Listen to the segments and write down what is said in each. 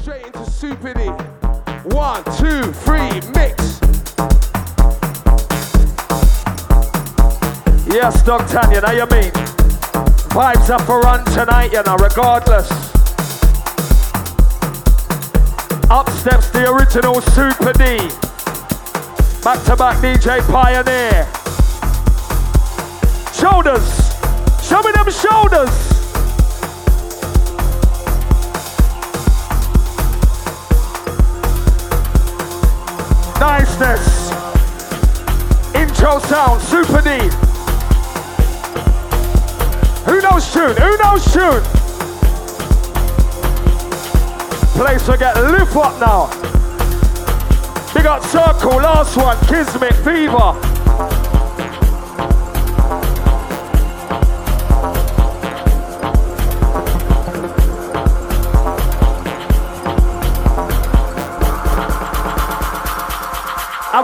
Straight into Super D. One, two, three, mix. Yes, Doug Tanya, now you mean? Vibes up for run tonight, you know, regardless. Up steps the original Super D. Back to back DJ Pioneer. Shoulders. Show me them shoulders. Niceness. Intro sound, Super D. Who knows tune? Who knows tune? Place will get lift up now. Big up Circle, last one, Kismet, Fever.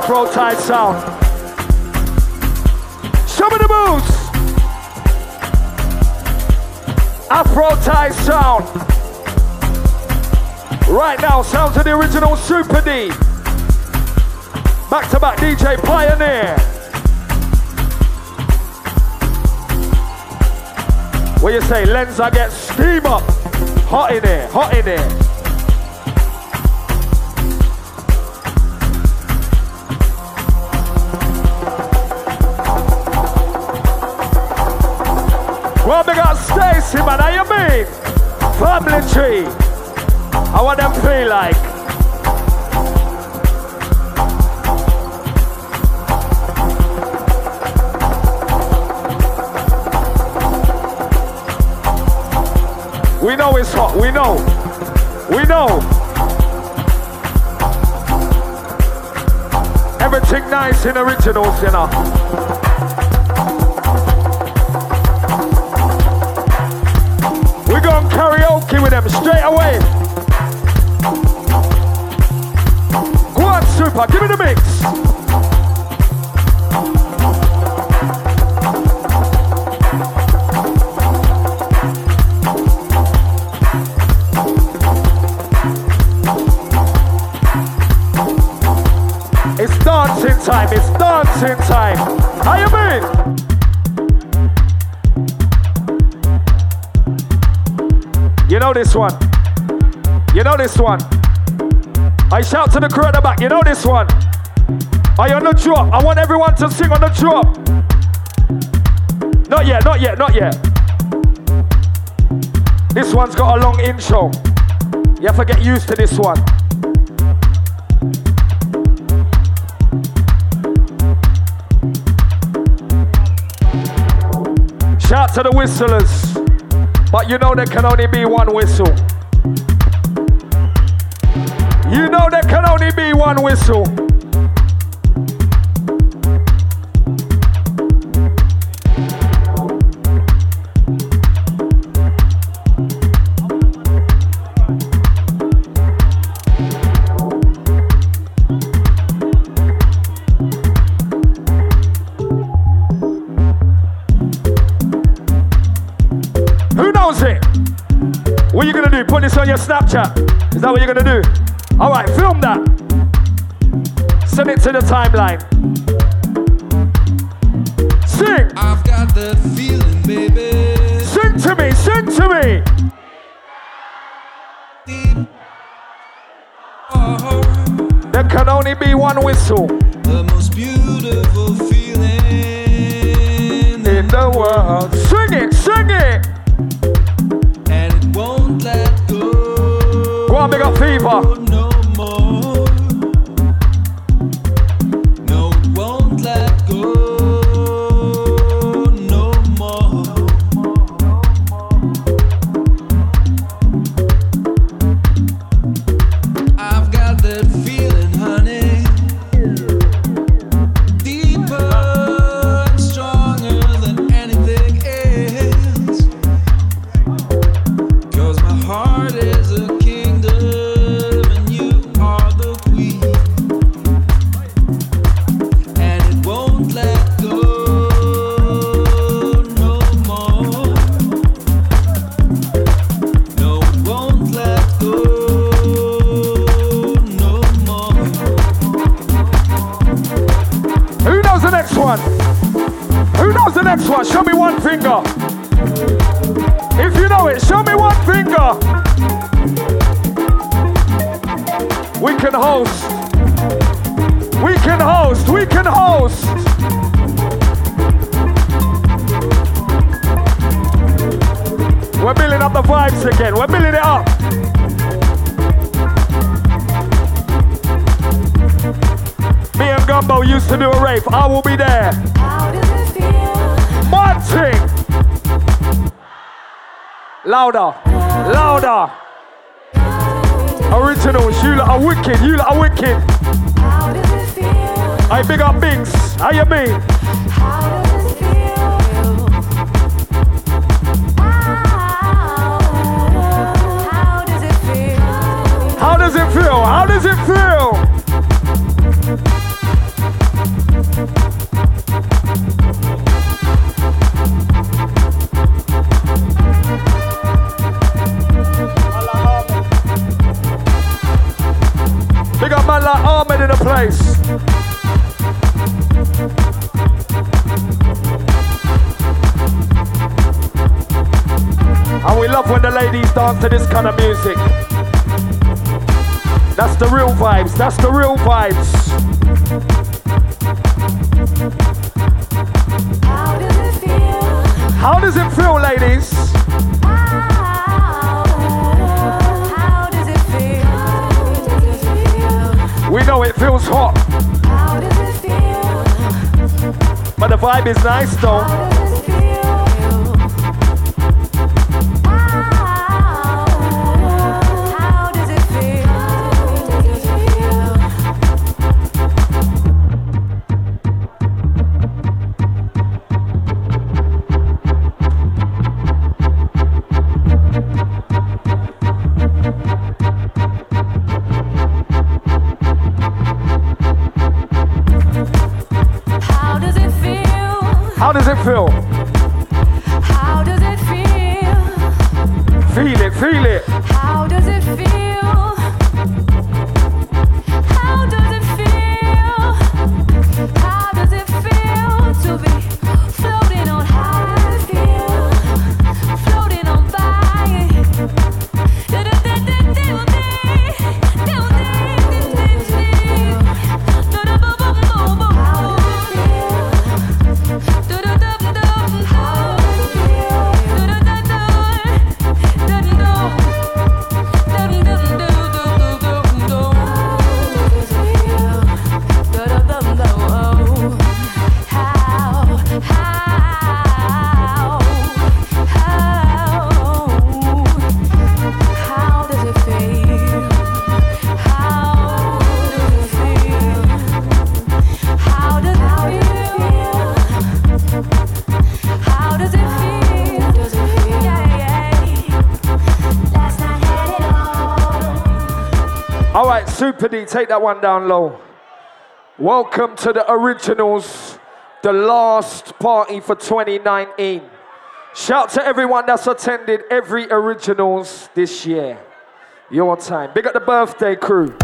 Afro tight sound. Show me the moves. Afro tight sound. Right now, sounds of the original Super D. Back to back DJ Pioneer. What you say? Lens, I get steam up. Hot in here, hot in here. Stacy, man. How you mean? Family tree. How want them feel like? We know it's hot. We know. We know. Everything nice in originals, you know. Karaoke with them straight away. Go on, super, give me the mix. It's dancing time, it's dancing time. How you mean? This one. You know this one. I shout to the crew at the back. You know this one. You on the drop? I want everyone to sing on the drop. Not yet, not yet, not yet. This one's got a long intro. You have to get used to this one. Shout to the whistlers. But you know there can only be one whistle. You know there can only be one whistle. Snapchat? Is that what you're gonna do? All right, film that. Send it to the timeline. Sing, I've got that feeling, baby. sing to me, sing to me. Deep. Oh, There can only be one whistle the most beautiful feeling. in the world. Sing it, sing it. Fever. That's the real vibes. How does it feel? How does it feel, ladies? We know it feels hot, How does it feel? but the vibe is nice though. Super D, take that one down low. Welcome to the originals, the last party for 2019. Shout to everyone that's attended every originals this year. Your time. Big up the birthday crew.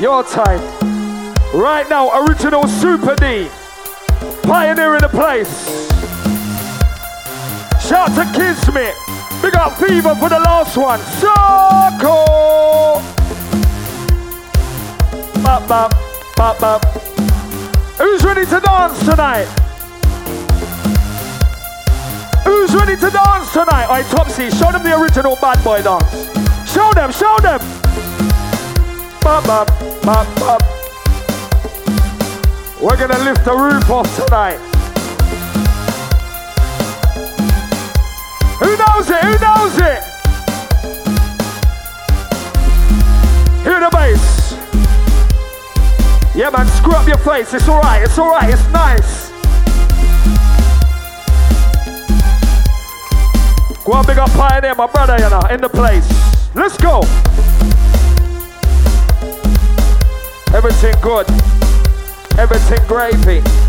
Your time. Right now, original Super D. Pioneer in the place. Shout to Kismet. Big up Fever for the last one. Circle. Bop, bop, bop, bop. Who's ready to dance tonight? Who's ready to dance tonight? Alright, Topsy, show them the original bad boy dance. Show them, show them. Bop, bop, bop, bop. We're gonna lift the roof off tonight. Who knows it? Who knows it? Hear the bass. Yeah, man, screw up your face. It's alright, it's alright, it's nice. Go on, big up Pioneer, my brother, you know, in the place. Let's go. Everything good. Everything gravy.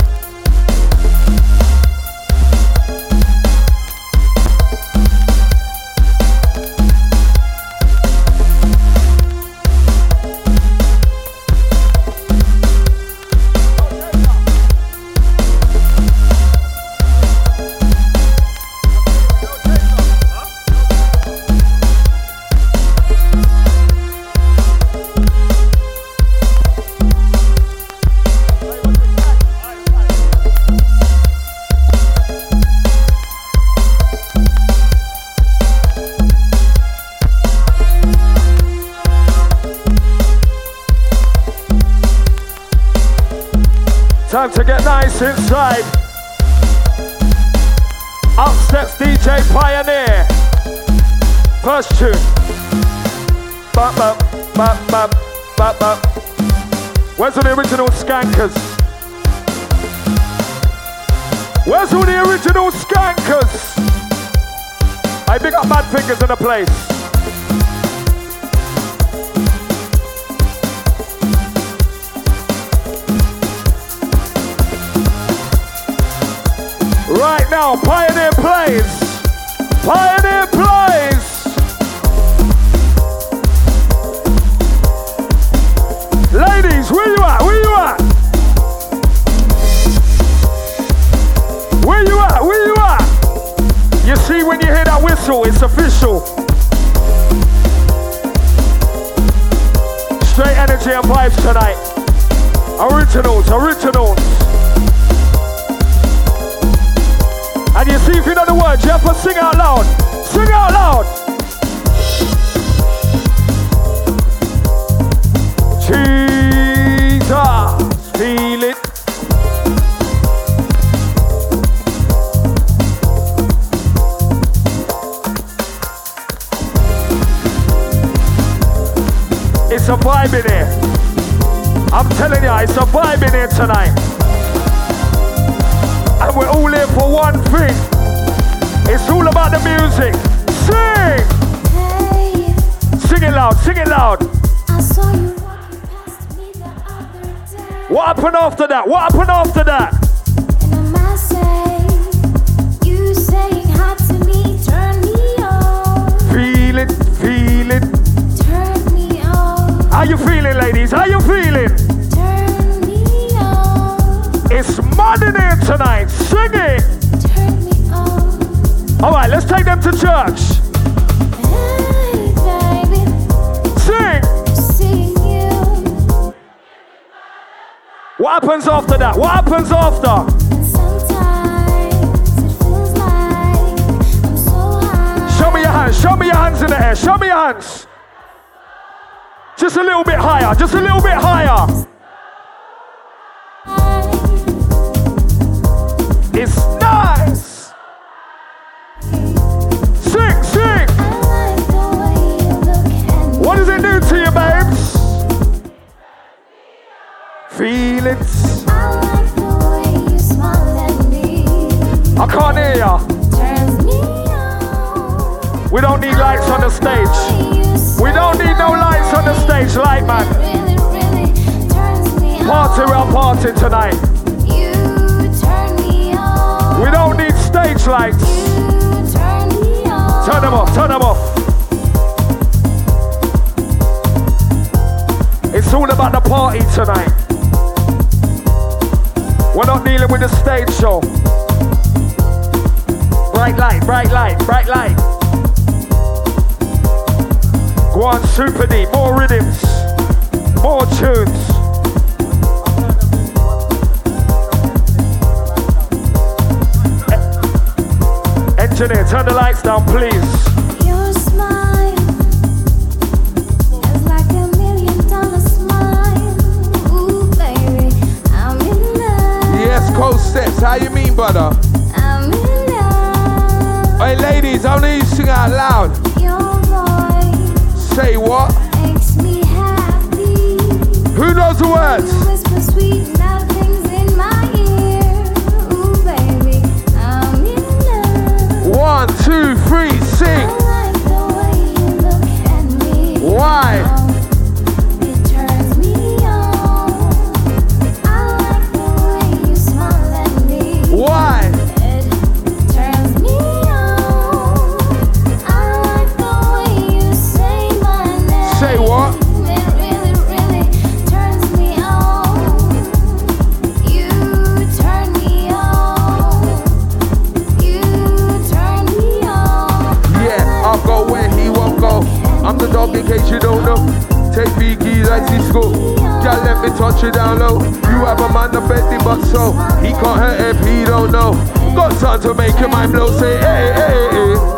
Bop, bop, bop, bop. Where's all the original skankers? Where's all the original skankers? I big up bad fingers in the place. Right now, Pioneer plays. Pioneer plays. When you hear that whistle, it's official. Straight energy and vibes tonight. Originals, originals. And you see if you know the words, you have to sing out loud. Sing out loud. Jesus, It's a vibe in here. I'm telling you, it's a vibe in here tonight. And we're all here for one thing. It's all about the music. Sing! Sing it loud, sing it loud. I saw you walking past me the other day. What happened after that? What happened after that? How you feeling, ladies? How you feeling? turned me on, It's mud in tonight. Sing it. turned me on. All right, let's take them to church. Sing. What happens after that? What happens after? Like so. Show me your hands. Show me your hands in the air. Show me your hands. Just a little bit higher. Just a little bit higher. It's nice. Sing, sing. What does it do to you, babes? Feel it. I can't hear ya. We don't need lights on the stage. We don't need no lights stage, light man. Really, really Party, we're party tonight. You turn me on. We don't need stage lights. Turn. Turn them off, turn them off. It's all about the party tonight. We're not dealing with the stage show. Bright light, bright light, bright light. Go on, Super D, more rhythms, more tunes. Engineer, turn the lights down, please. Your smile is like a million dollar smile. Ooh, baby, I'm in love. Yes, cold steps. How you mean, brother? I'm in love. Hey, ladies, only you sing out loud. Say what? makes me happy. Who knows the words? You whisper sweet nothings in my ear. Ooh, baby, I'm in love. One, two, three, sing. like the way you look at me. Why? In case you don't know. Take me biggie like Cisco. Girl, let me touch you down low. You have a man of Bentley, but so he can't hurt if he don't know. Got time to make your mind blow. Say, hey, hey, hey.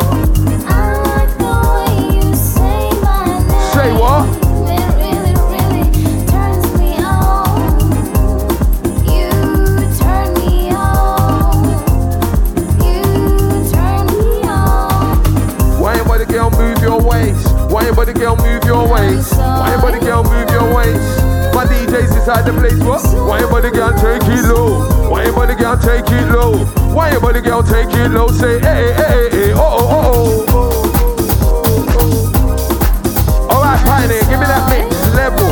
Girl take it low? Why your body girl take it low? Say, hey, hey, hey, oh, oh, oh, oh. All right, Pioneer, give me that mix level.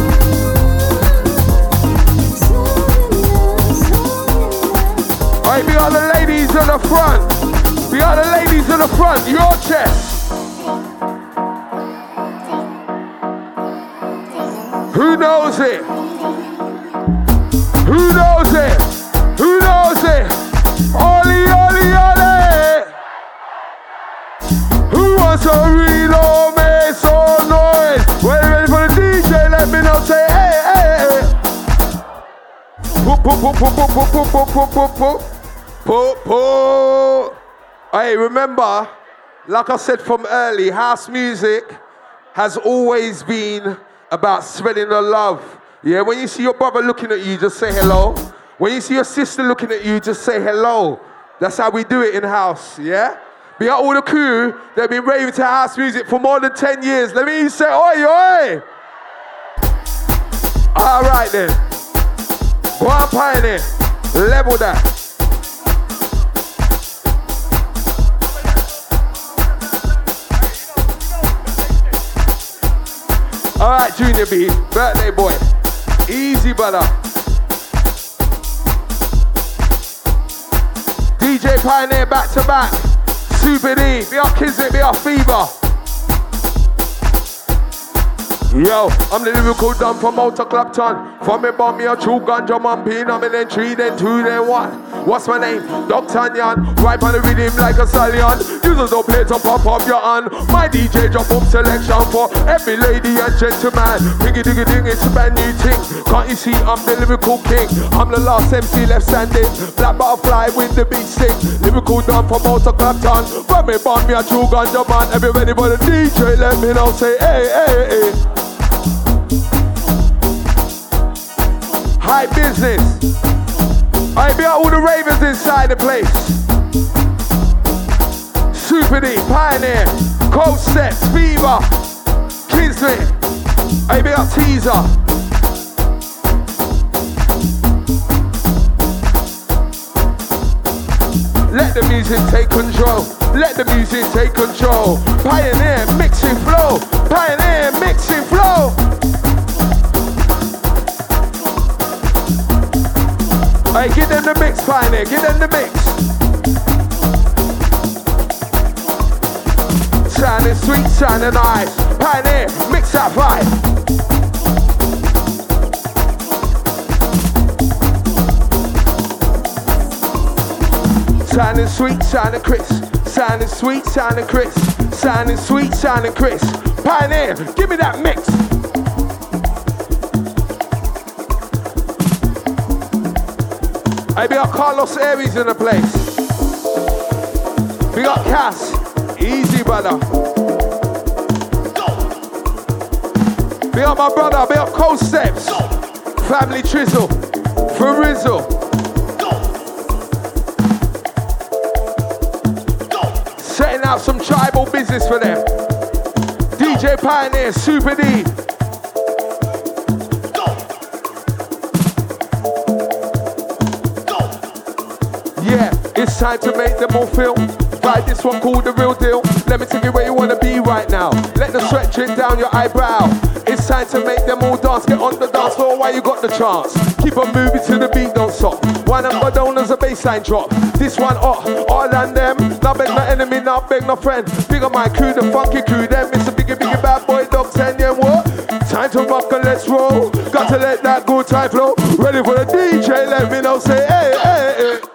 All right, be all the ladies in the front. Be all the ladies in the front. Your chest. Who knows it? Who knows it? Oli, oli, oli! Who wants a real make some noise? When you ready for the DJ, let me know. Say, hey, hey, hey. Poop, poop, poop, poop, poop, poop, poop, poop, poop, poop. Poop, poop. Hey, remember, like I said from early, house music has always been about spreading the love. Yeah, when you see your brother looking at you, just say hello. When you see your sister looking at you, just say hello. That's how we do it in house, yeah? We got all the crew that have been raving to house music for more than 10 years. Let me say, oi, oi! All right then. Go on, pioneer. Level that. All right, Junior B, birthday boy. Easy, brother. DJ Pioneer back to back. Super D, be our Kismet, be our Fever. Yo, I'm the lyrical done from Outer Clapton. From me bomb me a true ganja man, pin I'm in three, then two, then one. What's my name? D'Artagnan. Right on the rhythm like a stallion. Users don't play to pop up your hand. My DJ drop up selection for every lady and gentleman. Diggy diggy ding, it's a brand new thing. Can't you see I'm the lyrical king? I'm the last MC left standing. Black butterfly with the big stick. Lyrical done from Outer Clapton. From me bomb me a true ganja man. Everybody but the DJ, let me know. Say hey, hey, hey. High business. I be out all the ravens inside the place. Super D, Pioneer, Cold Steps, Fever, Kinsley. I be out Teaser. Let the music take control. Let the music take control. Pioneer, mixing flow. Pioneer, mixing flow. Hey, give them the mix, Pioneer. Give them the mix. Sounding sweet, sounding nice. Pioneer, mix that vibe. Sounding sweet, sounding crisp. Sounding sweet, sounding crisp. Sounding sweet, sounding crisp. Pioneer, give me that mix. Hey, we got Carlos Aries in the place. We got Cass. Easy, brother. We got my brother. We got Cold Steps. Family Trizzle. For Rizzle. Setting out some tribal business for them. DJ Pioneer, Super D. it's time to make them all feel. Right, this one called the real deal. Let me take you where you wanna be right now. Let the sweat drip down your eyebrow. It's time to make them all dance. Get on the dance floor while you got the chance. Keep on moving to the beat, don't stop. One and down as a baseline drop. This one up, all than them. Now beg no enemy, now beg no friend. Big on my crew, the funky crew. Them it's a biggie, biggie bad boy dog ten. Yeah, what? Time to rock and let's roll. Got to let that good time flow. Ready for the DJ? Let me know. Say hey, hey, hey.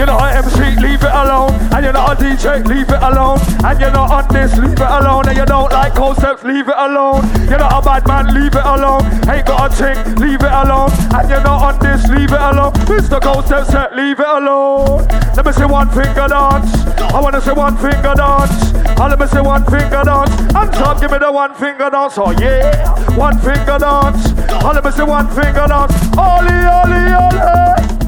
You're not on an MC, leave it alone. And you're not a DJ, leave it alone. And you're not on this, leave it alone. And you don't like concepts, leave it alone. You're not a bad man, leave it alone. Ain't got a chick, leave it alone. And you're not on this, leave it alone. Mr. Concept set, leave it alone. Let me see one finger dance. I wanna see one finger dance. Oh, let me see one finger dance. Hands up, give me the one finger dance. Oh yeah, one finger dance. Oh, let me see one finger dance. Ollie, ollie, ollie.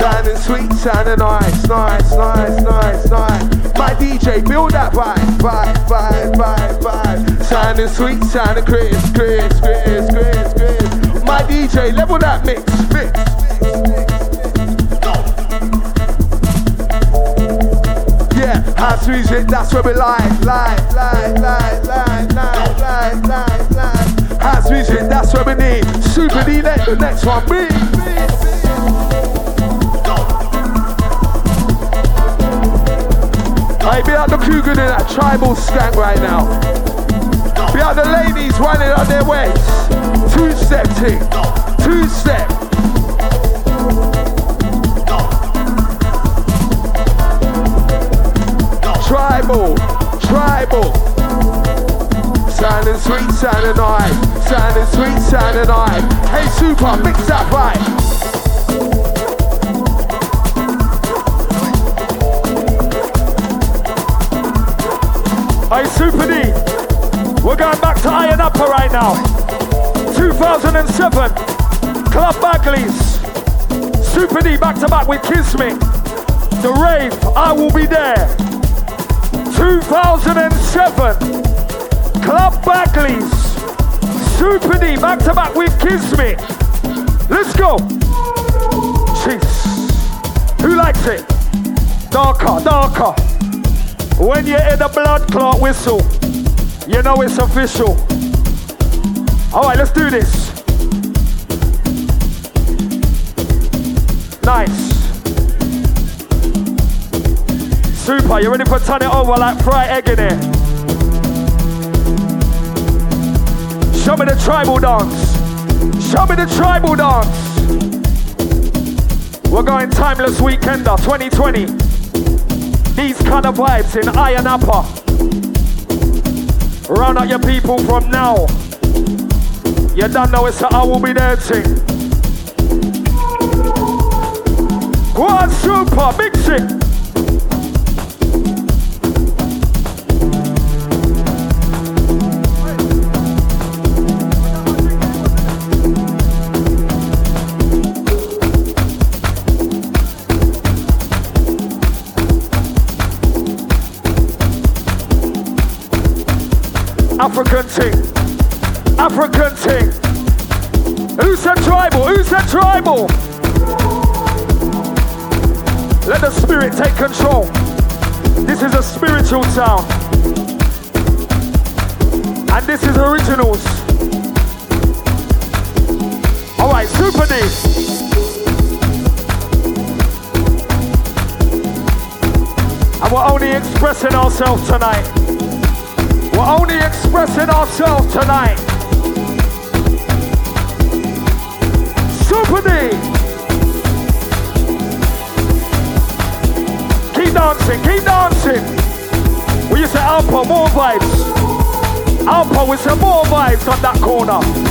Sounding sweet, sounding nice, nice, nice, nice, nice. My DJ, build that vibe, vibe, vibe, vibe, vibe. Sounding sweet, sounding crisp, crisp, crisp, crisp, crisp. My DJ, level that mix, mix. Yeah, house music, that's what we like, like, like, like, like, like, like, like, like. House music, that's what we need. Super D, let the next one be. Hey, be out the cougar in that tribal skank right now. Be out the ladies running on their waist. Two step two step. Tribal, tribal. Sounding sweet, sounding nice. Sounding sweet, sounding nice. Hey, super, mix that right. Super D. We're going back to Iron Upper right now. 2007. Club Bagley's. Super D back to back with Kiss Me. The rave, I will be there. 2007. Club Bagley's. Super D back to back with Kiss Me. Let's go. Jeez. Who likes it? Darker, darker. When you hear the blood clot whistle, you know it's official. All right, let's do this. Nice. Super, you ready for turn it over like fried egg in here? Show me the tribal dance. Show me the tribal dance. We're going timeless weekender 2020. Kind of vibes in Iron Upper. Round up your people from now. You don't know it's a I will be dancing. Go on, super, mix it. African thing. African thing. Who said tribal? Who said tribal? Let the spirit take control. This is a spiritual sound. And this is originals. Alright, Super D. And we're only expressing ourselves tonight. We're only expressing ourselves tonight. Super D. Keep dancing, keep dancing. We used to Alpha, more vibes. Alpha with some more vibes on that corner.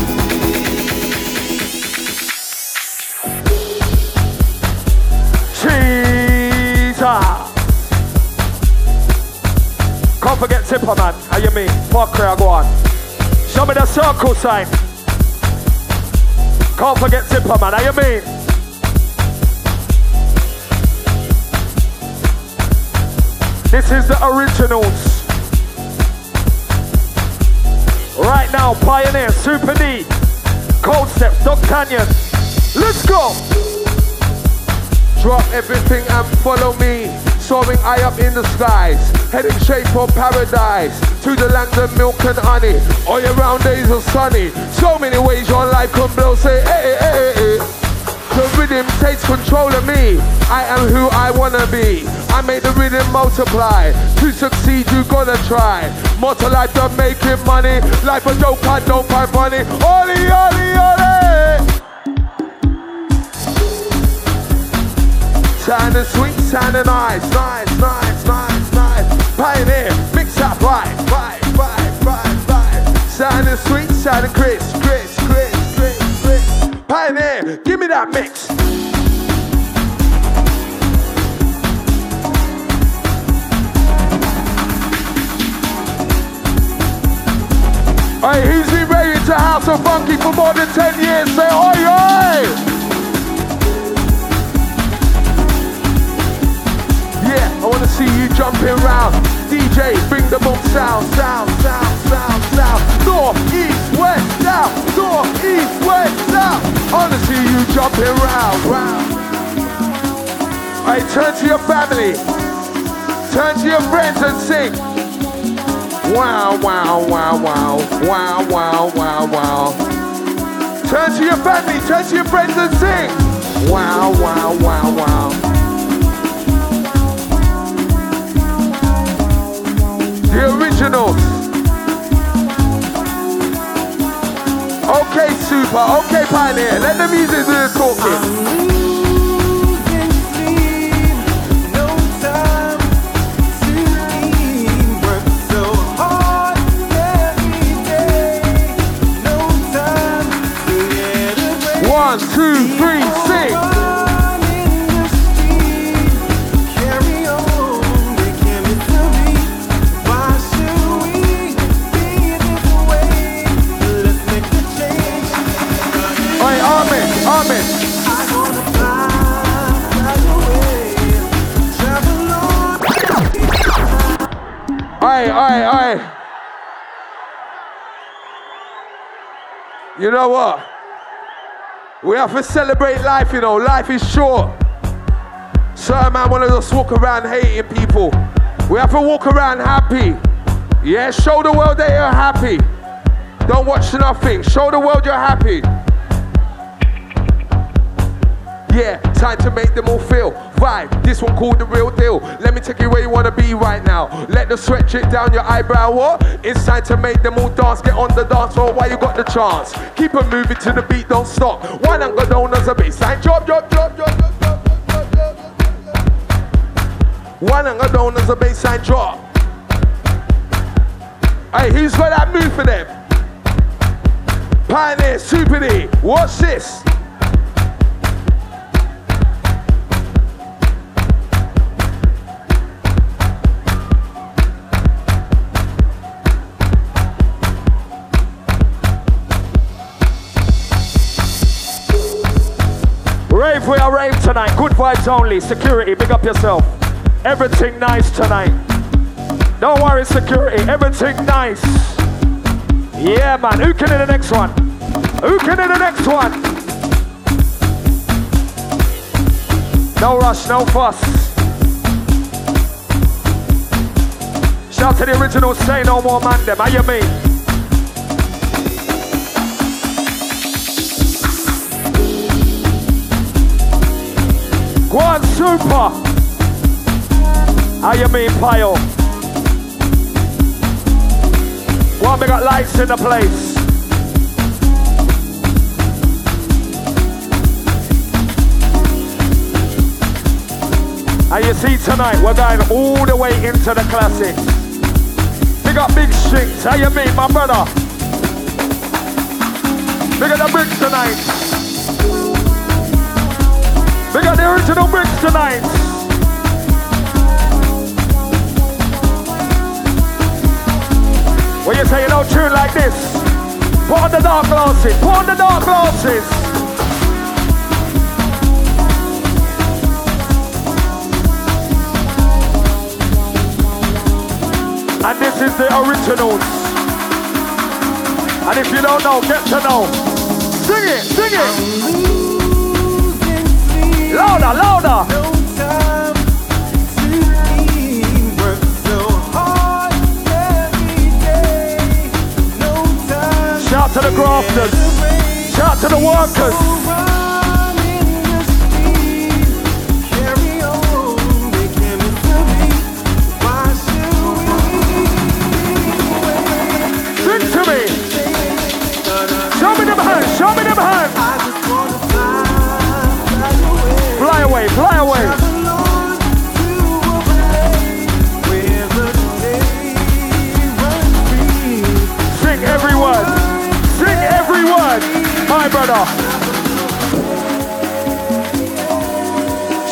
Can't Tipper, man. How you mean? Park crowd, go on. Show me the circle sign. Can't forget Tipper, man. How you mean? This is the originals. Right now, Pioneer, Super D, Cold Steps, Dog Canyon. Let's go! Drop everything and follow me. Soaring high up in the skies. Heading straight for paradise. To the land of milk and honey. All year round days are sunny. So many ways your life can blow. Say, hey, hey, hey, hey. The rhythm takes control of me. I am who I wanna be. I make the rhythm multiply. To succeed, you gotta try. More to life than making money. Life a joke, I don't find funny. Oli, oli, oli. Sounding sweet, sounding nice, nice, nice, nice, nice. Pioneer, mix up, vibe, vibe, vibe, vibe, vibe. Sounding sweet, sounding crisp, crisp, crisp, crisp, crisp. Pioneer, give me that mix. Hey, who's been raving to House of Funky for more than 10 years? Say oi, oi! Wanna see you jumping round. DJ, bring the boom sound, sound, sound, sound, sound. North, east, west, south. North, east, west, south. I wanna see you jumping round, round. Alright, turn to your family. Turn to your friends and sing. Wow, wow, wow, wow, wow, wow, wow, wow. Turn to your family, turn to your friends and sing. Wow, wow, wow, wow. The original. Okay, super. Okay, pioneer. Let the music do the talking. You know what? We have to celebrate life, you know. Life is short. Certain man wanna just walk around hating people. We have to walk around happy. Yeah, show the world that you're happy. Don't watch nothing. Show the world you're happy. Yeah, time to make them all feel vibe. This one called the real deal. Let me take you where you wanna be right now. Let the sweat drip down your eyebrow. What? It's time to make them all dance. Get on the dance floor while you got the chance. Keep it moving to the beat, don't stop. One and go down as a baseline. Drop, drop, drop, drop, drop, drop, drop, drop. One and go down as a baseline drop. Hey, who's got that move for them? Pioneer, Super D, watch this. Rave, we are rave tonight. Good vibes only. Security, big up yourself. Everything nice tonight. Don't worry, security. Everything nice. Yeah, man. Who can in the next one? Who can in the next one? No rush, no fuss. Shout to the original, say no more man them. How you mean? Go on, super. How you mean, Pio? One, we got lights in the place. And you see tonight, we're going all the way into the classics. We got big strings. How you mean, my brother? We got the bricks tonight. We got the original bricks tonight. When you say you don't tune like this, put on the dark glasses, put on the dark glasses. And this is the originals. And if you don't know, get to know. Sing it, sing it. Louder, louder. Shout to the grafters. Shout to the workers. my brother.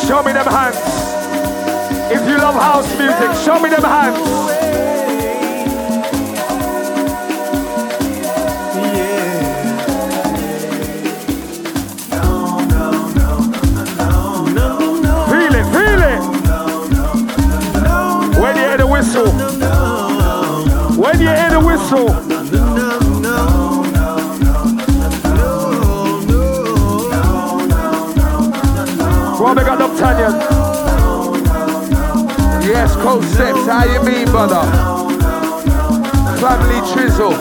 Show me them hands. If you love house music, show me them hands. Feel it, feel it. When you hear the whistle, when you hear the whistle. Well, we got D'Artagnan. Yes, concepts, how you mean, brother? Family Trizzle.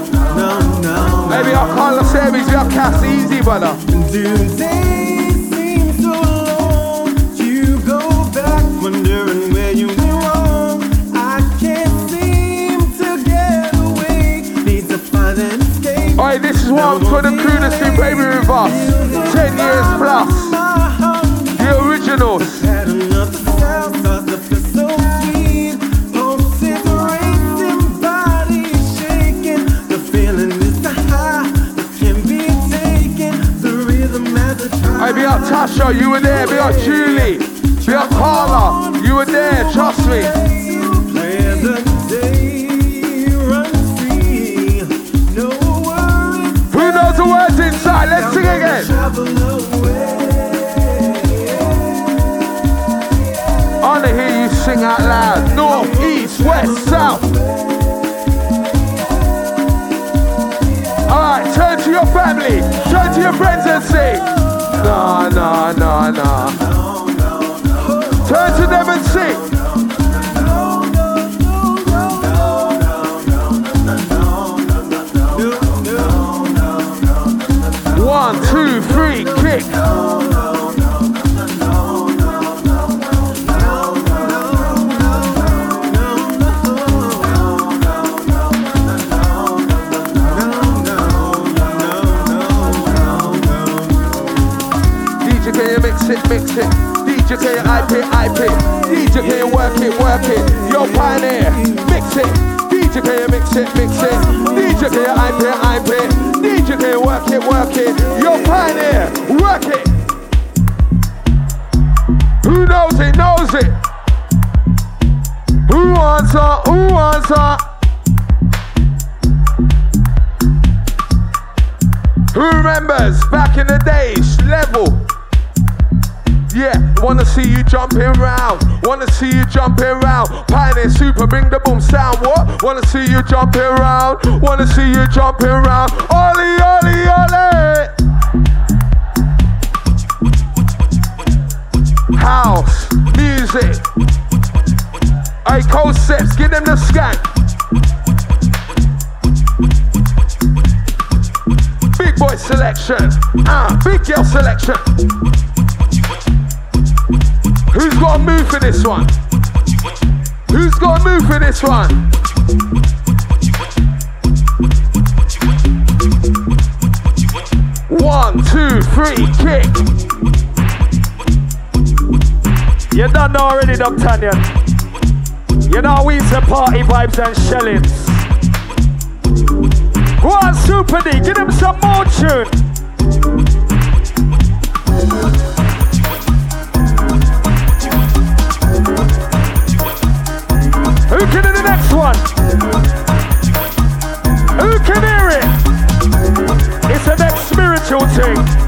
Maybe our Carlos Aries, we have Cass Easy, brother. Do they seem so long? You go back wondering where you belong. I can't seem to get away. Need to find an escape. Alright, this is one for the crew that's been raving with us. 10 years plus. My heart The enough of sound, starts to feel so sweet. Pulses racing, body shaking. The feeling is the high that can be taken. The rhythm as it Hey, be up Tasha, you were there. Be up Julie. Be up Carla, you were there. Trust me. Play the day, run free. No worries, Who knows the words inside? Let's sing again. I wanna hear you sing out loud. North, east, west, south. Alright, turn to your family. Turn to your friends and say, nah, nah, nah, nah. Turn to them and sing. Wanna see you jumping round. Wanna see you jumping round. Ollie, ollie, ollie. House, music. Hey, concepts, give them the skank. Big boy selection. Ah, big girl selection. Who's got a move for this one? Who's got a move for this? One, know already, D'Artagnan. You know we say party vibes and shellings. Go on, Super D, give him some more tune. Who can do the next one? Who can hear it? It's the next spiritual thing.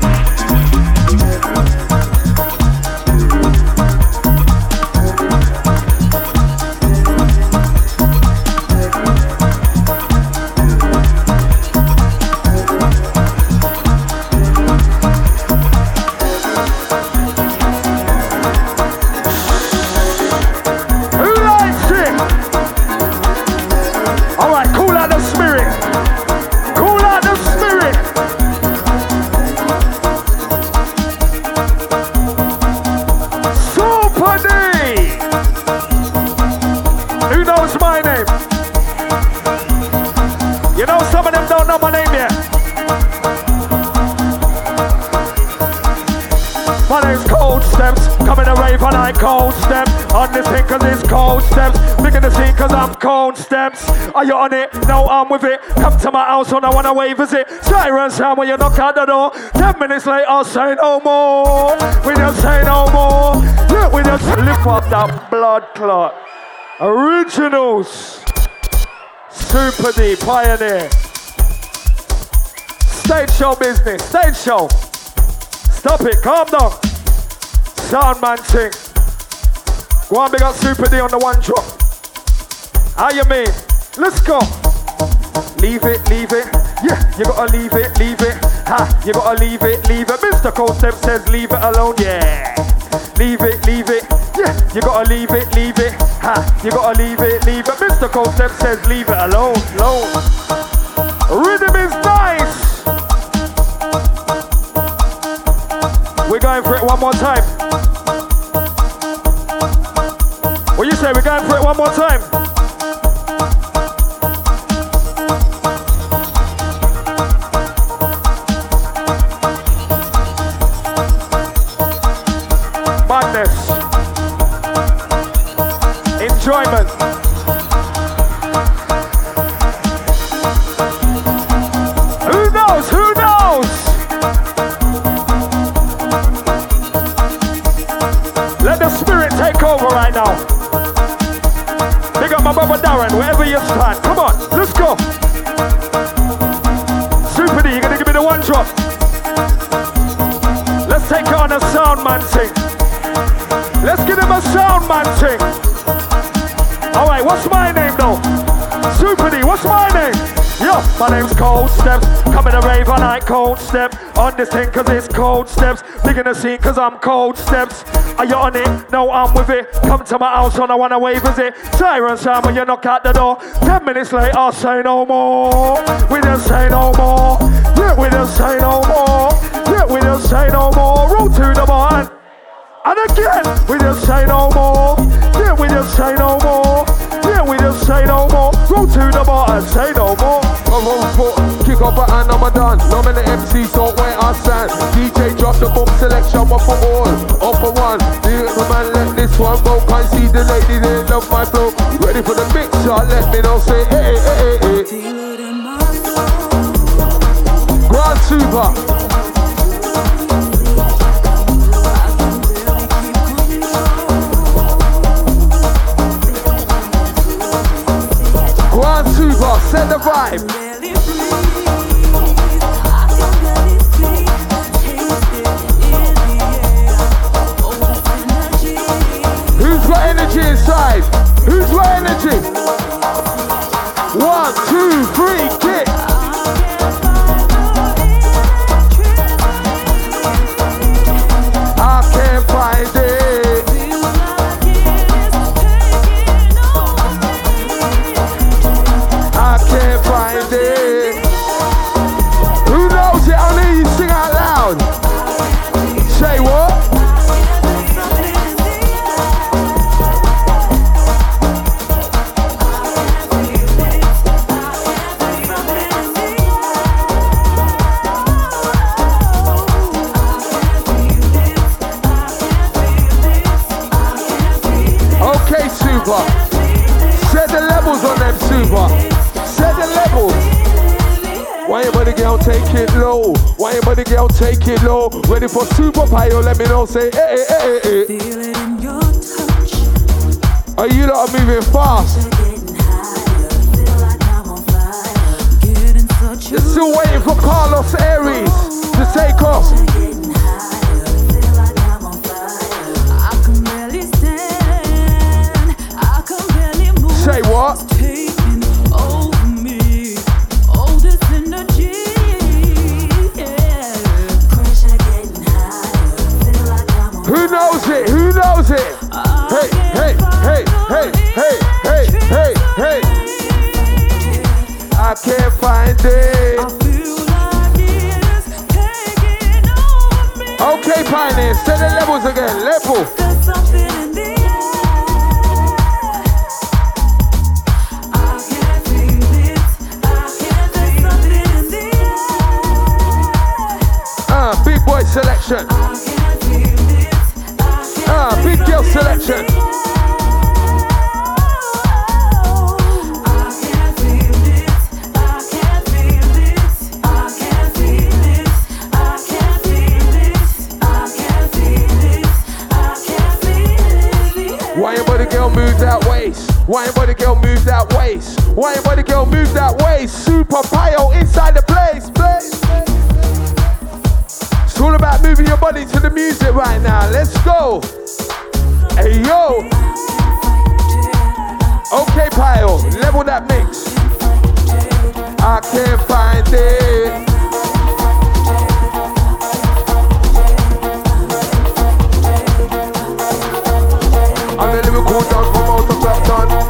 Sound when you knock at the door Ten minutes later, I'll say no more We just say no more Look, we just lift up that blood clot Originals Super D, Pioneer Stage show business, stage show Stop it, calm down. Sound man thing. Go on, big up Super D on the one drop. How you mean? Let's go. leave it, leave it. Yeah, you gotta leave it, leave it. Ha, you gotta leave it, leave it. Mr. Cold says leave it alone, yeah. Leave it, leave it. Yeah, you gotta leave it, leave it. Ha, you gotta leave it, leave it. Mr. Cold says leave it alone, alone. Rhythm is nice. We're going for it one more time. What you say? We're going for it one more time. Madness. Enjoyment. Night, Cold Step. On this thing, cause it's Cold Steps. Big in the scene, cause I'm Cold Steps. Are you on it? No, I'm with it. Come to my house when I wanna wave, is it? Siren sound when you knock at the door. Ten minutes late, I'll say no more. We just say no more. Yeah, we just say no more. Yeah, we just say no more. Roll to the bar. And again, we just say no more. Yeah, we just say no more. Yeah, we just say no more. Roll to the bar and say no more. I'm on foot, kick up a hand, I'm a done. No man the MC, don't wait I stand. DJ drop the boom selection, one for all, all for one. The man let this one go, can't see the lady, they love my flow. Ready for the mix, shot, let me know, say hey, hey, hey, hey. Feel it in my soul. Grand Super, Oh, this energy. Who's got energy inside? Who's got energy? Ready for super pyro? Let me know. Say hey, that waist? Why your body girl move that waist? Why your body girl move that waist? Super pile inside the place, place. It's all about moving your body to the music right now. Let's go. Hey yo. Okay, pile, level that mix. I can't find it.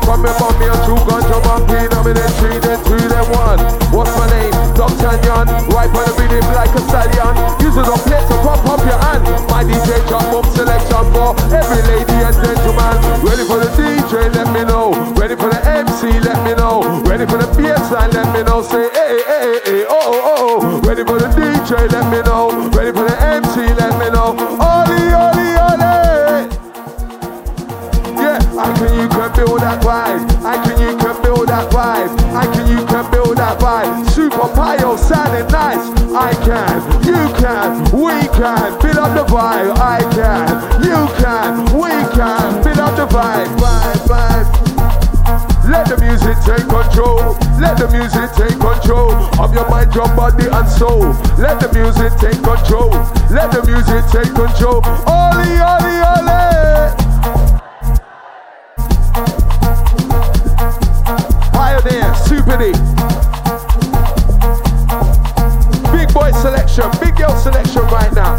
From me bum me a true ganja bumping. I'm in then three, then two, then one. What's my name? D'Artagnan. Right on the rhythm like a stallion. Use it on plate to pump up your hand. My DJ drop boom selection for every lady and gentleman. Ready for the DJ? Let me know. Ready for the MC? Let me know. Ready for the bassline? Let me know. Say hey, hey, hey, oh, oh, oh. Ready for the DJ? Let me know. I can, you can, we can, fill up the vibe. I can, you can, we can, fill up the vibe. Vibe, vibe. Let the music take control. Let the music take control of your mind, your body, and soul. Let the music take control. Let the music take control. Oli, oli, oli. Pioneer, Super D. Big boy selection, big girl selection right now.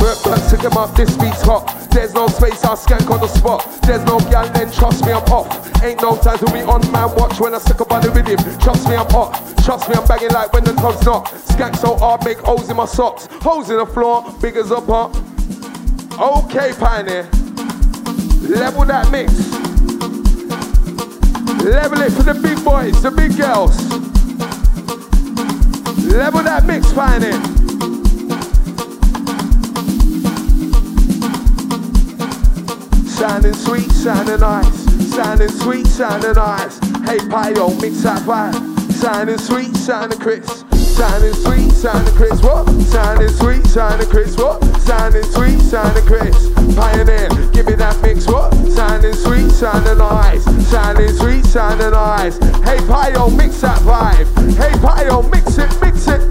Work back to them up, this beat's hot. There's no space, I'll skank on the spot. There's no gal, then trust me, I'm off. Ain't no time to be on my watch when I stick up on the rhythm. Trust me, I'm hot. Trust me, I'm banging like when the tub's not. Skank so hard, make holes in my socks. Holes in the floor, big as a pot. Okay, Pioneer. Level that mix. Level it for the big boys, the big girls. Level that mix, Pioneer. Sounding sweet, sounding nice. Sounding sweet, sounding nice. Hey, Pio, mix that vibe. Sounding sweet, sounding crisp. Sounding sweet, sounding crisp. What? Sounding sweet, sounding crisp. What? Sounding sweet, sounding crisp. Pioneer, give me that mix. What? Sounding sweet, sounding nice. Sounding sweet, sounding nice. Hey, Pio, mix that vibe. Hey, Pio, mix it, mix it.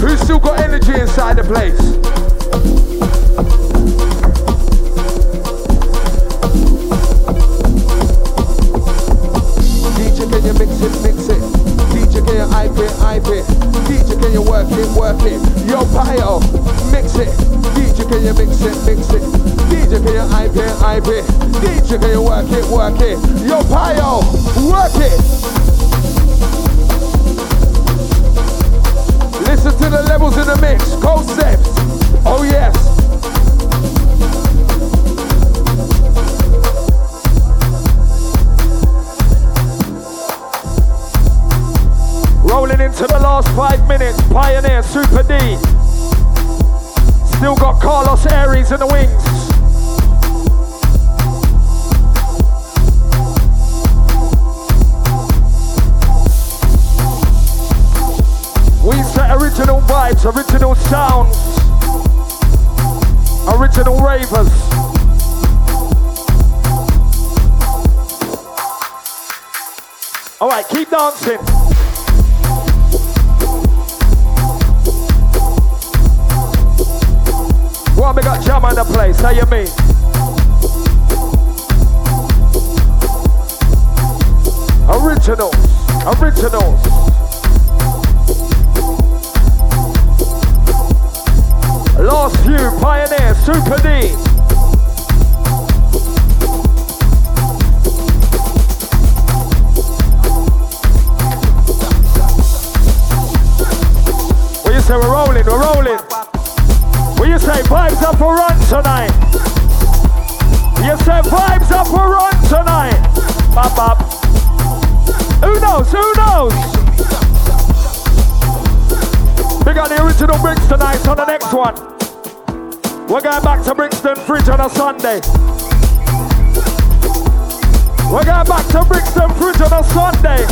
Who's still got energy inside the place? Work it. Yo, Pio, mix it. DJ, can you mix it, mix it? DJ, can you hype it? DJ, can you work it, work it? Yo, Pio, work it. Listen to the levels in the mix. Concepts. Oh yes. Super D. Still got Carlos Aries in the wings. We set original vibes, original sounds, original ravers. All right, keep dancing. The place. How you mean? Originals, originals. Last few, Pioneer, Super D. What you say? We're rolling, we're rolling. You say? Vibes up for run tonight. You say vibes up for run tonight. Bop, bop. Who knows? Who knows? We got the original bricks tonight on the next one. We're going back to Brixton Fridge on a Sunday. We're going back to Brixton Fridge on a Sunday.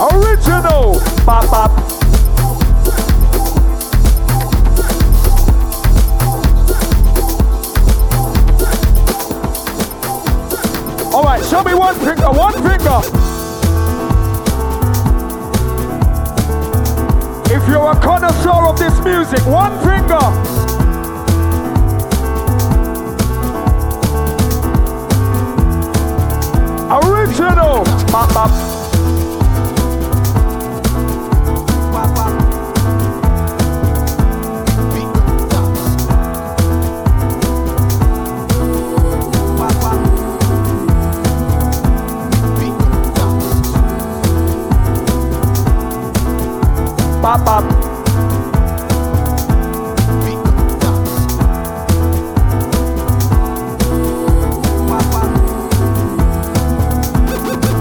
Original. Bop, bop. Show me one finger, one finger. If you're a connoisseur of this music, one finger. Original. Bop.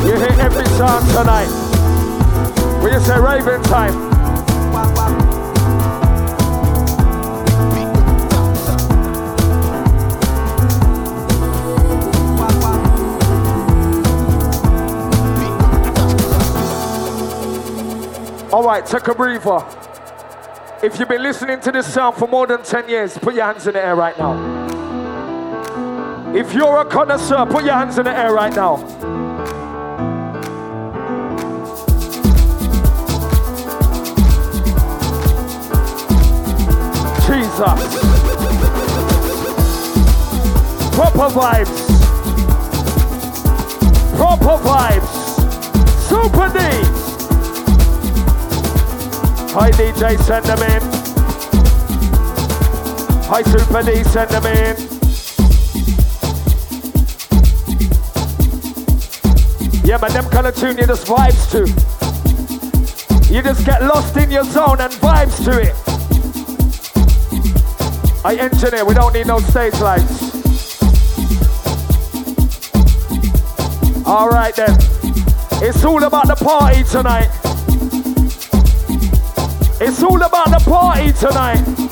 You hit every song tonight. Will you say Raven time? All right, take a breather. If you've been listening to this sound for more than 10 years, put your hands in the air right now. If you're a connoisseur, put your hands in the air right now. Jesus. Proper vibes. Proper vibes. Super D. Hi DJ, send them in. Hi Super D, send them in. Yeah, man, them kind of tune you just vibes to. You just get lost in your zone and vibes to it. I engineer, we don't need no stage lights. All right then. It's all about the party tonight. It's all about the party tonight.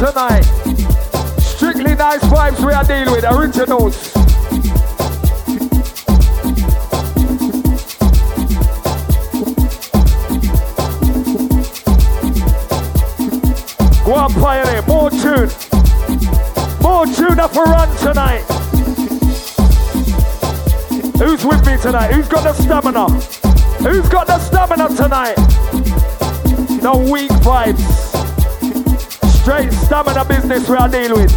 Tonight. Strictly nice vibes we are dealing with, originals. Go on, pioneer, more tune. More tune up for run tonight. Who's with me tonight? Who's got the stamina? Who's got the stamina tonight? No weak vibes. Straight stamina business we are dealing with.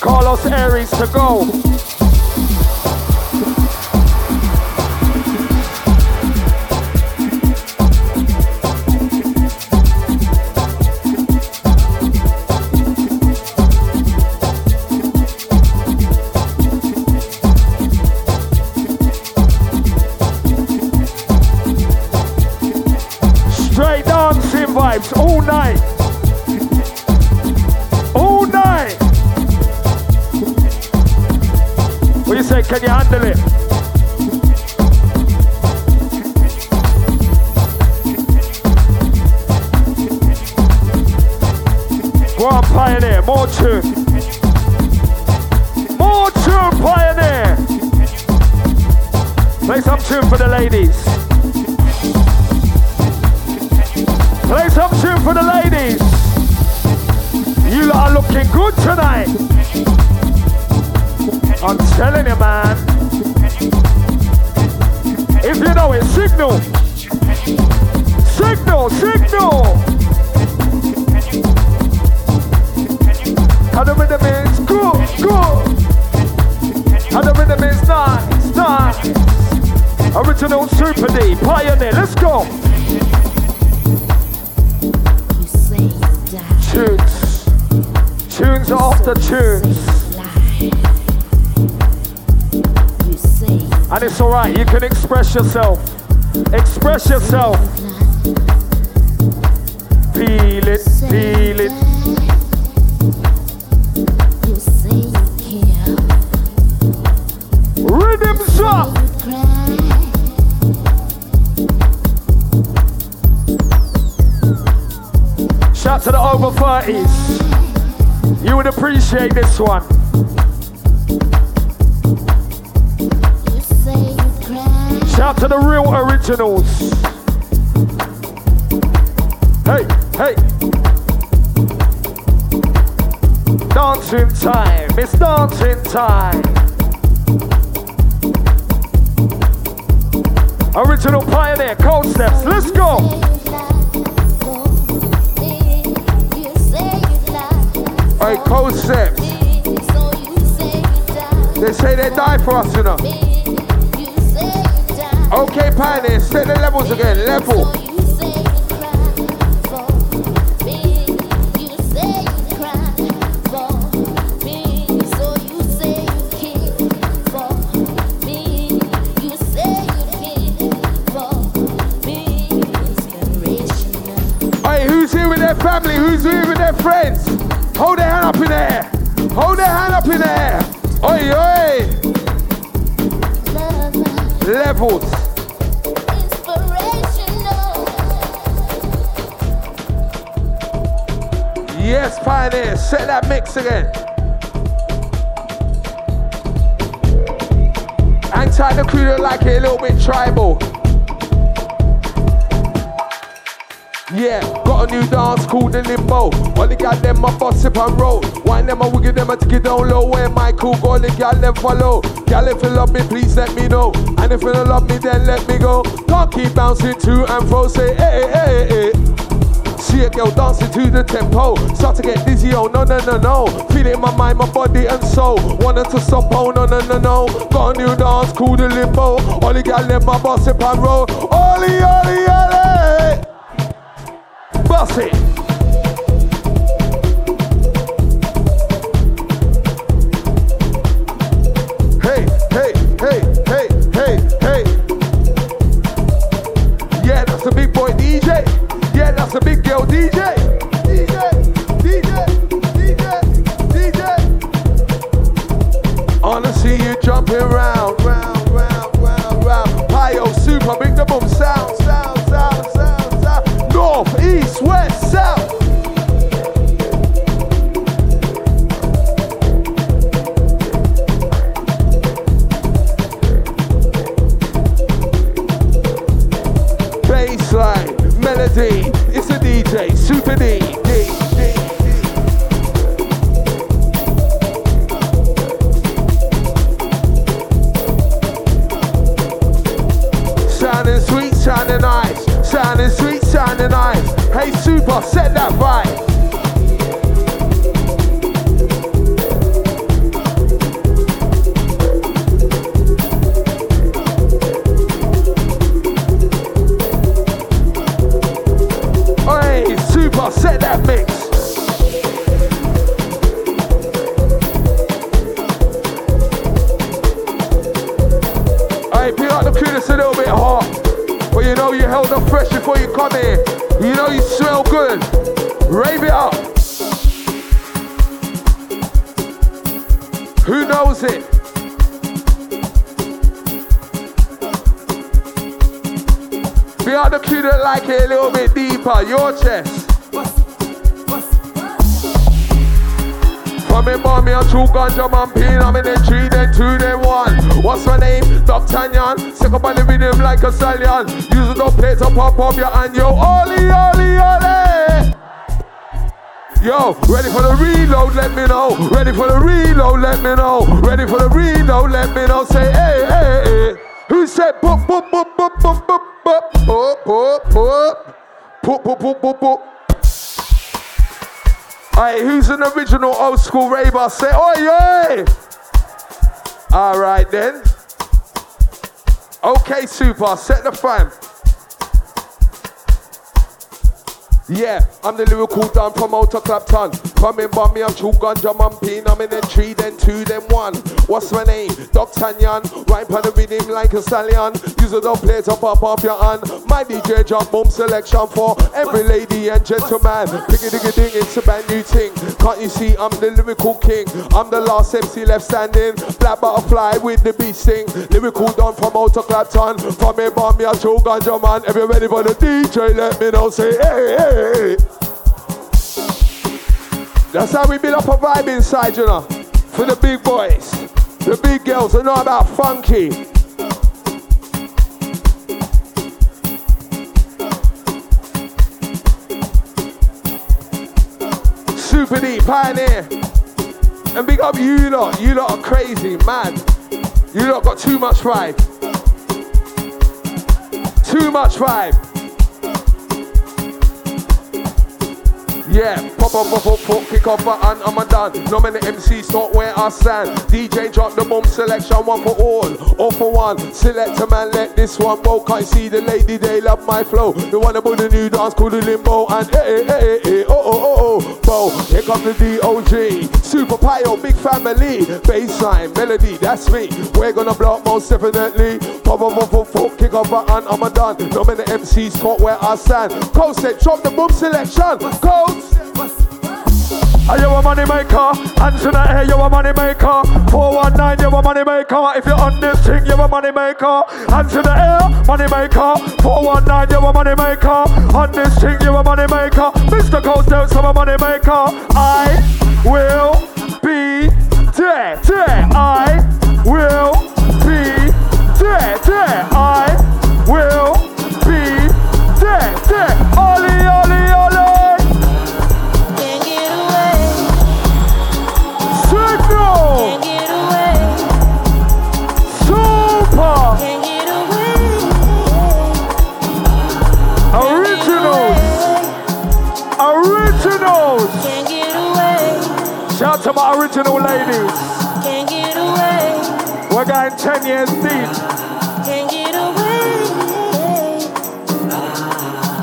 Carlos Aries to go. Can you handle it? express yourself. Express yourself. Feel it, feel it. Rhythm shop. Shout to the over 30s. You would appreciate this one. To the real originals. Hey, hey. Dancing time. It's dancing time. Original pioneer, cold steps. Let's go. Hey, cold steps. They say they die for us, you know. Okay, pioneer, set the levels again. Level. Hey, who's here with their family? Who's here with their friends? Hold their hand up in the air. Hold their hand up in the air. Oi, oi. Levels. Yes, pioneer. Set that mix again. Tight the crew that like it a little bit tribal. Yeah, got a new dance called the limbo. Only got them bust up and roll. Wine them a wiggle them a take it down low. Where my cool go, the gal them follow. Gal if you love me, please let me know. And if you don't love me, then let me go. Can't keep bouncing to and fro. Say hey hey hey girl dancing to the tempo. Start to get dizzy, oh no no no no. Feel it in my mind, my body and soul. Wanted to stop, oh no no no no. Got a new dance called the limbo. The gal a bust up and roll. Ollie ollie ollie. Bust it. That's a big girl DJ. DJ, DJ, DJ, DJ. Wanna see you jumping round, round, super big the boom sound. North, east, west, south. Melody, set that Your chest. From me bomb me a true ganja man pain I'm in the three then two then one. What's my name? D'Artagnan Sick up on the rhythm like a stallion. Use up plate to pop up your hand Yo, Ollie, Ollie, Ollie. Yo, ready for the reload, let me know. Ready for the reload, let me know. Ready for the reload, let me know. Say hey, hey, hey. Who said boop, boop, boop, boop, boop, boop, boop Boop, boop, boop Boop, boop, boop, boop, boop Alright, who's an original old school raver? Say, oi, oi! Alright then. Okay, super, set the fam. Yeah, I'm the lyrical down promoter Clapton. Coming by me, I'm true ganja man pin. I'm in the three, then two, then one. What's my name? D'Artagnan. Right on the rhythm like a stallion. Use a dub plate to pop off your hand. My DJ jump boom selection for every lady and gentleman. Diggy diggy ding, it's a brand new thing. Can't you see I'm the lyrical king? I'm the last MC left standing. Black butterfly with the beat sing. Lyrical down promoter Clapton. From me, by me, I'm true ganja man. If you're ready for the DJ, let me know. Say hey, hey. That's how we build up a vibe inside, you know. For the big boys, the big girls who know about funky. Super D, Pioneer. And big up you lot. You lot are crazy, mad. You lot got too much vibe. Too much vibe. Yeah, pop up, pop up, pop, kick off button, I'm a done. No many MCs not where I stand. DJ drop the bomb selection, one for all, all for one. Select a man, let this one go. Can't see the lady, they love my flow. The one about the new dance called the limbo. And hey, hey, hey, hey, oh. Here come the DOG. Super Pio, big family. Bassline, melody, that's me. We're gonna block most definitely. Pop up, pop pop, kick off button, I'm a done. No many MCs caught where I stand. Coast said, drop the boom selection. Coast. Are you a money maker? Hands in the air, you a money maker. 419, you a money maker. If you're on this thing, you a money maker. Hands in the air, money maker. 419, you a money maker. On this thing, you a money maker. Mr. Coast Dance, I'm a money maker. I will be there. I will be there. I will be there. Ollie, to my original ladies. can't get away, We're going 10 years deep. can't get away,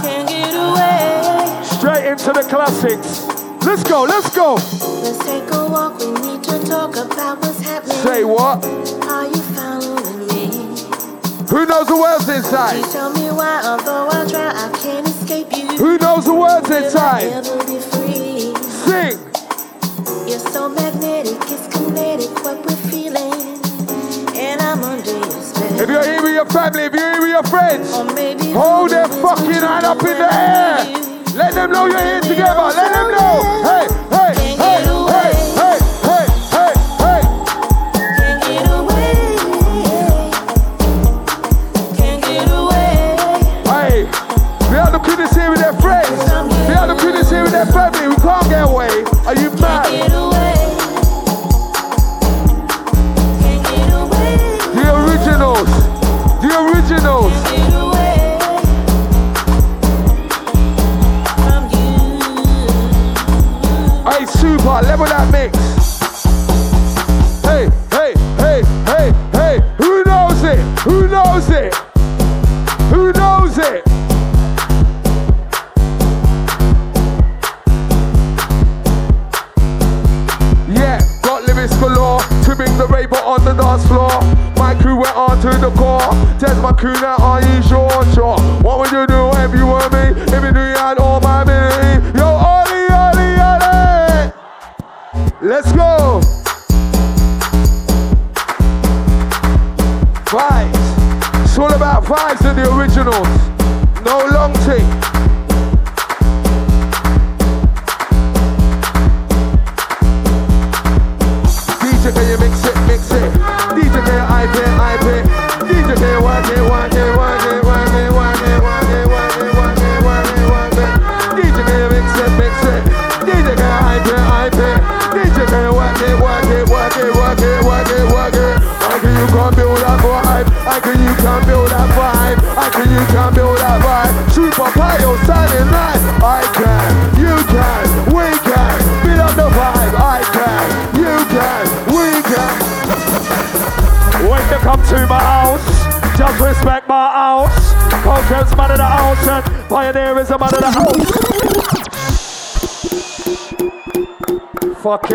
can't get away. Straight into the classics. Let's go, let's go. Let's take a walk. We need to talk about what's happening. Say what? Are you following me? Who knows the words inside? tell me why, although I try, I can't escape you. Who knows the words inside? ever be free? Sing. If you're here with your family, if you're here with your friends, hold their fucking hand up in the air. Let them know you're here together. Let them know. Hey, hey, hey, Can't get away. hey, hey, hey, hey, hey. Can't get away. Can't get away. Hey, we are the kiddies here with their friends. We are the kiddies here with their family. We can't get away. Are you mad?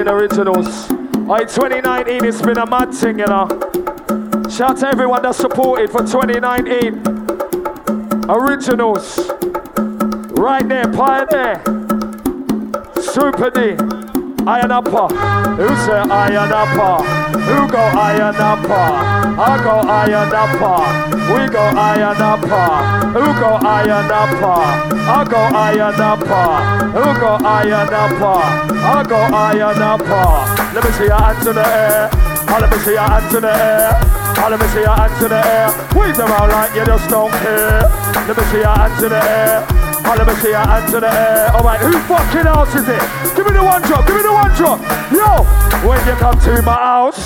Originals. Hey, 2019, it's been a mad thing, you know. Shout out to everyone that supported for 2019. Originals. Right there, Pioneer. Super D. Iron Upper. Who say Iron Upper? Who go Iron Upper? I go iron upper. We go iron upper. Who go iron upper? I go iron upper. Who go iron upper? I go iron upper. Let me see your hands in the air. Oh, let me see your hands in the air. Oh, let me see your hands in the air. Wave them around like you just don't care. Let me see your hands in the air. Oh, let me see your hands in the air. All right, who fucking else is it? Give me the one drop. Give me the one drop. Yo, when you come to my house,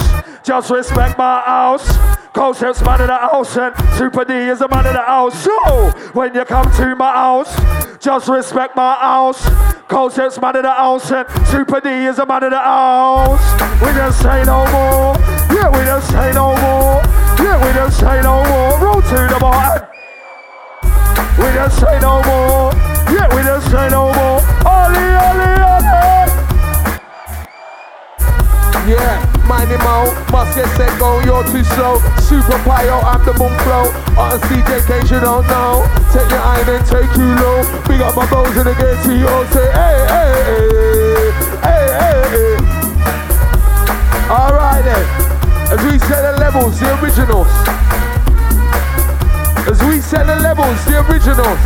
just respect my house. Concept's man of the house and Super D is the man of the house. So, when you come to my house, just respect my house. Concept's man of the house and Super D is the man of the house. We don't say no more. Yeah, we don't say no more. Yeah, we don't say no more. Roll to the bottom. We don't say no more. Yeah, we don't say no more. Ollie, ollie, ollie. Yeah, Miney Mo, must get set go, you're too slow. Super Pio, I'm the moon flow. On CJ you don't know. Take your iron and take you low. Big up my bows in the gate to you say, hey, hey, hey, hey, hey, hey. Alright then, as we set the levels, the originals. We set the levels, the originals.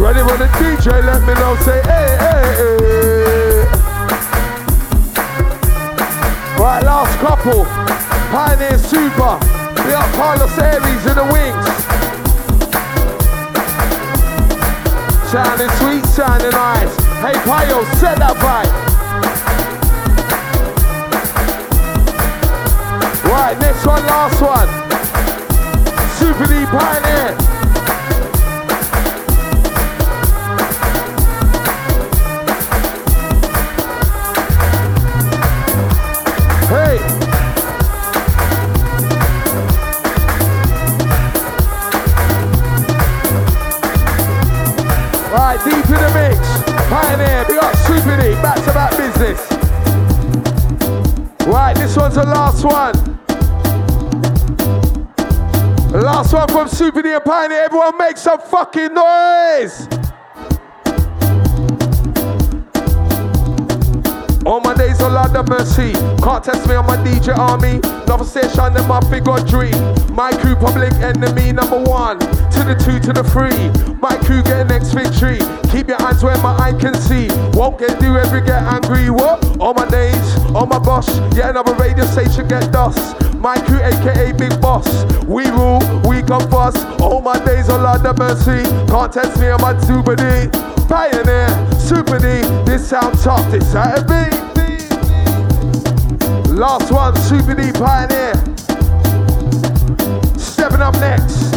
Ready when the DJ let me know, say, hey, hey, hey. Right, last couple. Pioneer Super. We got Carlos Aries in the wings. Sounding sweet, sounding nice. Hey, Pio, set that vibe. Right, next one, last one. Super D Pioneer. Hey. Right, the mix. Pioneer, we got Super D, back to business. Right, this one's the last one. Last one from and Pioneer. Everyone make some fucking noise. All my days of Lord of mercy. Can't test me on my DJ army. Love station, them my big got dream. My crew, public enemy number one. To the two, to the three. My crew get next victory. Keep your hands where my eye can see. Won't get do ever get angry. What? All my days, all my boss. Yeah, another radio station get dust. My crew, aka Big Boss. We rule, we come first. All my days of Lord of mercy. Can't test me on my D. Pioneer, Super D, this sound tough, this how it be. Last one, Super D Pioneer. Stepping up next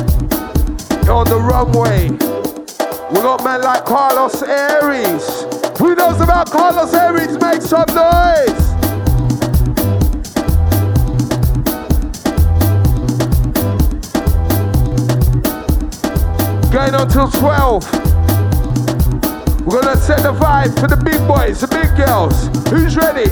on the runway. We got men like Carlos Aries. Who knows about Carlos Aries? Make some noise. Going on till 12. We're gonna set the vibe for the big boys, the big girls. Who's ready?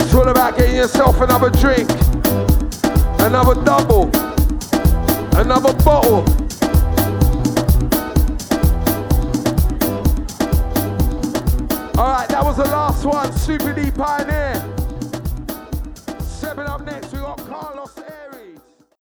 It's all about getting yourself another drink, another double, another bottle. All right, that was the last one, Super D Pioneer.